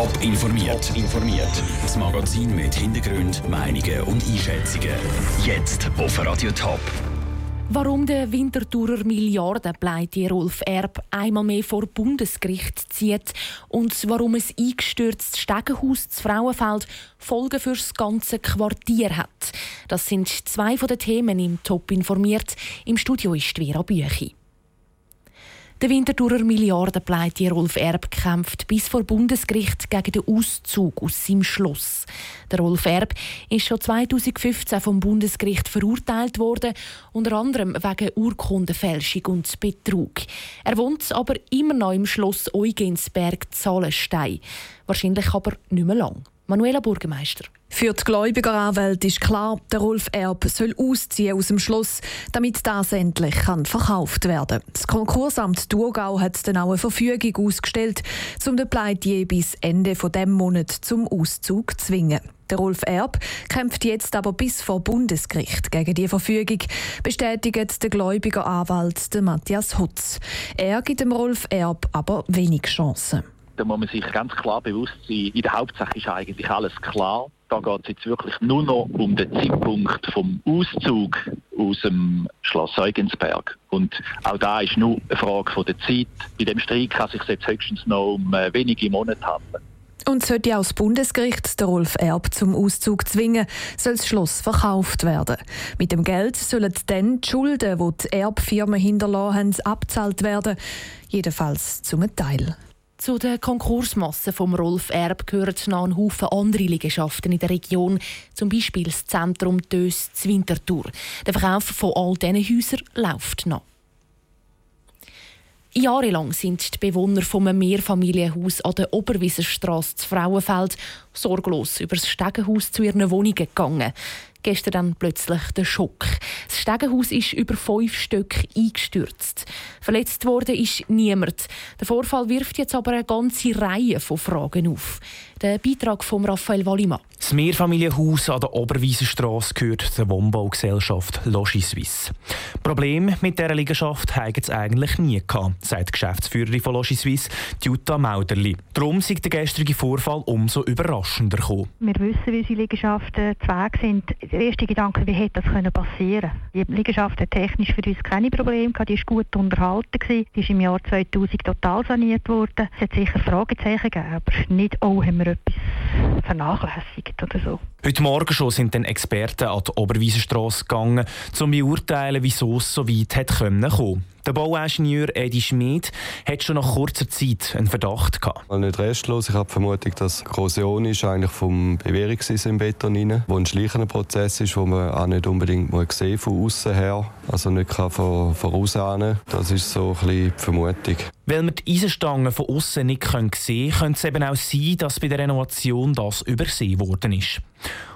Top informiert. informiert. Das Magazin mit Hintergrund, Meinungen und Einschätzungen. Jetzt auf Radio Top. Warum der Winterthurer Milliardenpleite Rolf Erb einmal mehr vor Bundesgericht zieht und warum es eingestürztes Stegenhaus zu Frauenfeld Folgen fürs ganze Quartier hat. Das sind zwei von den Themen im Top informiert. Im Studio ist Vera Büchi. Der Winterthurer Milliardenpleite Rolf Erb kämpft bis vor Bundesgericht gegen den Auszug aus seinem Schloss. Der Rolf Erb ist schon 2015 vom Bundesgericht verurteilt worden, unter anderem wegen Urkundenfälschung und Betrug. Er wohnt aber immer noch im Schloss Eugensberg-Zahlenstein. Wahrscheinlich aber nicht mehr lang. Manuela Bürgermeister. Für die Gläubigeranwälte ist klar, der Rolf Erb soll ausziehen aus dem Schloss, damit das endlich kann verkauft werden. Das Konkursamt Thurgau hat dann auch eine Verfügung ausgestellt, um den Pleitier bis Ende dieses Monats zum Auszug zu zwingen. Der Rolf Erb kämpft jetzt aber bis vor Bundesgericht gegen die Verfügung, bestätigt der Gläubigeranwalt Matthias Hutz. Er gibt dem Rolf Erb aber wenig Chancen da muss man sich ganz klar bewusst sein, in der Hauptsache ist eigentlich alles klar. Da geht es jetzt wirklich nur noch um den Zeitpunkt vom Auszug aus dem Schloss Eugensberg. Und auch da ist nur eine Frage von der Zeit. Bei dem Streit kann sich jetzt höchstens noch um äh, wenige Monate handeln. Und sollte auch das Bundesgericht der Rolf Erb zum Auszug zwingen, soll das Schloss verkauft werden. Mit dem Geld sollen dann die Schulden, die die Erbfirmen hinterlassen haben, abzahlt werden. Jedenfalls zum Teil. Zu der Konkursmasse vom Rolf Erb gehören noch ein Haufen andere Liegenschaften in der Region, zum Beispiel das Zentrum Dös Winterthur. Der Verkauf von all diesen Häusern läuft noch. Jahrelang sind die Bewohner vom Mehrfamilienhaus an der Oberwiesenstraße zu Frauenfeld sorglos über das Stegenhaus zu ihren Wohnungen gegangen. Gestern dann plötzlich der Schock. Das Stegenhaus ist über fünf Stück eingestürzt. Verletzt worden ist niemand. Der Vorfall wirft jetzt aber eine ganze Reihe von Fragen auf. Der Beitrag von Raphael Wallimann. Das Mehrfamilienhaus an der Oberwiesenstraße gehört der Wohnbaugesellschaft Logis Suisse. Problem mit dieser Liegenschaft haben es eigentlich nie gehabt, sagt die Geschäftsführerin von Logis Suisse, Jutta Mauderli. Darum ist der gestrige Vorfall umso überraschender gekommen. Wir wissen, wie unsere Liegenschaften zu Weg sind. Der erste Gedanke, wie hätte das passieren können? Die Liegenschaft hat technisch für uns keine Probleme gehabt, die war gut unterhalten. Die ist im Jahr 2000 total saniert worden. Es hat sicher Fragezeichen gegeben, aber nicht, oh, haben wir etwas vernachlässigt oder so. Heute Morgen schon sind dann Experten an die Oberwiesenstrasse gegangen, um zu beurteilen, wieso es so weit hat kommen der Bauingenieur Edi Schmid hat schon nach kurzer Zeit einen Verdacht gehabt. Nicht restlos. Ich habe die Vermutung, dass Korrosion ist eigentlich vom Bewährungseis im Beton rein, wo ein schleichender Prozess ist, wo man auch nicht unbedingt muss sehen von außen her, also nicht kann von voraus Das ist so ein bisschen die Vermutung. Weil wir die Eisenstangen von außen nicht sehen können, könnte es eben auch sein, dass bei der Renovation das übersehen worden ist.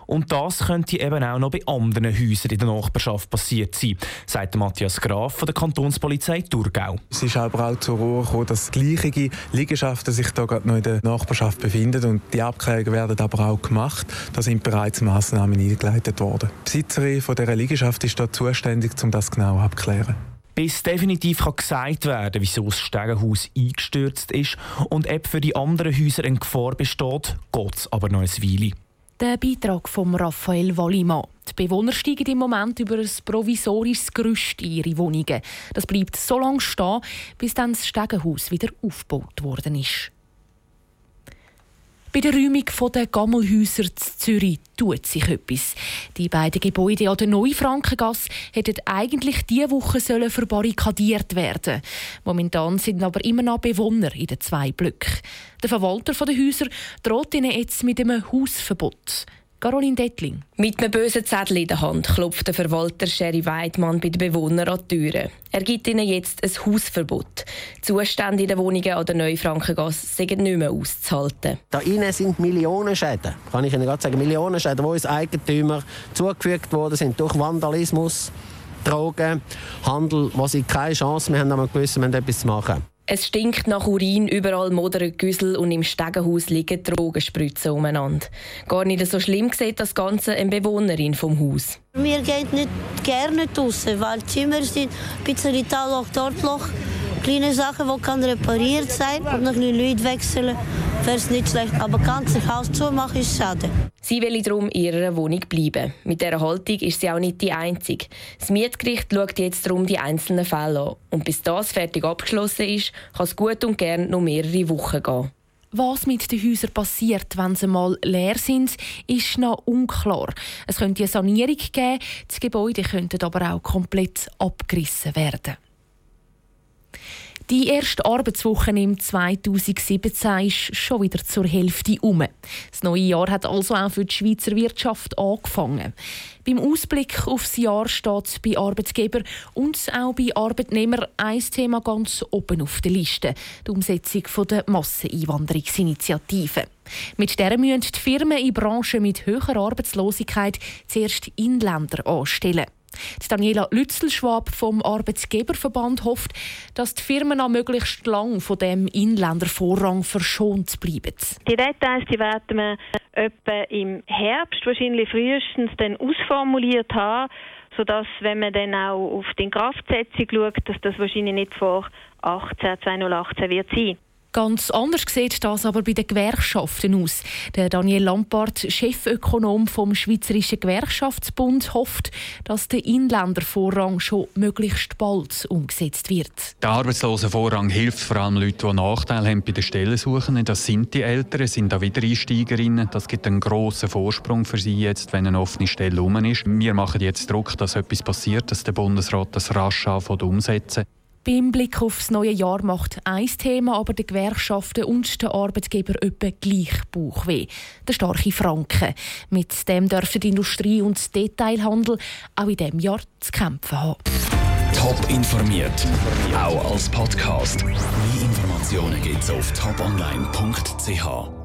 Und das könnte eben auch noch bei anderen Häusern in der Nachbarschaft passiert sein, sagt Matthias Graf von der Kantonspolizei Thurgau. Es ist aber auch zur Ruhe gekommen, dass gleiche Liegenschaften sich da gerade noch in der Nachbarschaft befinden und die Abklärungen werden aber auch gemacht. Da sind bereits Massnahmen eingeleitet worden. Die Besitzerin von dieser Liegenschaft ist da zuständig, um das genau abzuklären. Bis definitiv kann gesagt werden wieso das Stegenhaus eingestürzt ist und ob für die anderen Häuser eine Gefahr besteht, geht es aber noch ein Weile. Der Beitrag von Raphael Wallimann. Die Bewohner steigen im Moment über ein provisorisches Gerüst in ihre Wohnungen. Das bleibt so lange stehen, bis dann das Stegenhaus wieder aufgebaut worden ist. Bei der Räumung der Gammelhäuser in Zürich tut sich etwas. Die beiden Gebäude an der Neufrankengasse hätten eigentlich diese Woche sollen verbarrikadiert werden. Momentan sind aber immer noch Bewohner in den zwei Blöcken. Der Verwalter der Häuser droht ihnen jetzt mit einem Hausverbot. Caroline Dettling. Mit einem bösen Zettel in der Hand klopft der Verwalter Sherry Weidmann bei den Bewohnern an die Türe. Er gibt ihnen jetzt ein Hausverbot. Die Zustände in den Wohnungen an der Neufrankengasse sind nicht mehr auszuhalten. Da innen sind Millionenschäden, kann ich Ihnen gerade sagen, Millionenschäden, die uns Eigentümer zugefügt worden sind durch Vandalismus, Drogen, Handel, wo sie keine Chance mehr haben, aber gewissen, wir haben etwas zu machen. Es stinkt nach Urin, überall modern Güssel und im Stegenhaus liegen Drogenspritzen umeinander. Gar nicht so schlimm sieht das Ganze eine Bewohnerin vom Haus. Wir gehen nicht gerne raus, weil die Zimmer sind ein bisschen Talloch, dort Loch. Kleine Sachen, die kann repariert sein und noch ein bisschen Leute wechseln, wäre es nicht schlecht. Aber ganz das Haus zumachen ist schade. Sie will darum in ihrer Wohnung bleiben. Mit dieser Haltung ist sie auch nicht die Einzige. Das Mietgericht schaut jetzt darum die einzelnen Fälle an. Und bis das fertig abgeschlossen ist, kann es gut und gern noch mehrere Wochen gehen. Was mit den Häusern passiert, wenn sie mal leer sind, ist noch unklar. Es könnte eine Sanierung geben, die Gebäude könnten aber auch komplett abgerissen werden. Die erste Arbeitswoche im 2017 ist schon wieder zur Hälfte um. Das neue Jahr hat also auch für die Schweizer Wirtschaft angefangen. Beim Ausblick aufs Jahr steht bei Arbeitgeber und auch bei Arbeitnehmern ein Thema ganz oben auf der Liste: die Umsetzung der Masseneinwanderungsinitiative. Mit der müssen die Firmen in Branchen mit höherer Arbeitslosigkeit zuerst Inländer anstellen. Die Daniela Lützelschwab vom Arbeitsgeberverband hofft, dass die Firmen auch möglichst lang von dem Inländervorrang verschont bleiben. Die Details die werden wir etwa im Herbst, wahrscheinlich frühestens, dann ausformuliert haben, sodass, wenn man dann auch auf die Kraftsetzung schaut, dass das wahrscheinlich nicht vor 18, 2018 wird sein. Ganz anders sieht das aber bei den Gewerkschaften aus. Der Daniel Lampard, Chefökonom vom Schweizerischen Gewerkschaftsbund, hofft, dass der Inländervorrang schon möglichst bald umgesetzt wird. Der Arbeitslosenvorrang hilft vor allem Leuten, die Nachteile haben bei den Stellensuchen. Das sind die Älteren, sind da Wiedereinsteigerinnen. Das gibt einen grossen Vorsprung für sie jetzt, wenn eine offene Stelle um ist. Wir machen jetzt Druck, dass etwas passiert, dass der Bundesrat das rasch anfängt umsetzen. Beim Blick aufs neue Jahr macht ein Thema aber den Gewerkschaften und den Arbeitgeber etwa gleich Bauchweh. Der starke Franken. Mit dem dürfen die Industrie und Detailhandel auch in diesem Jahr zu kämpfen haben. Top informiert, auch als Podcast. Mehr Informationen gibt es auf toponline.ch.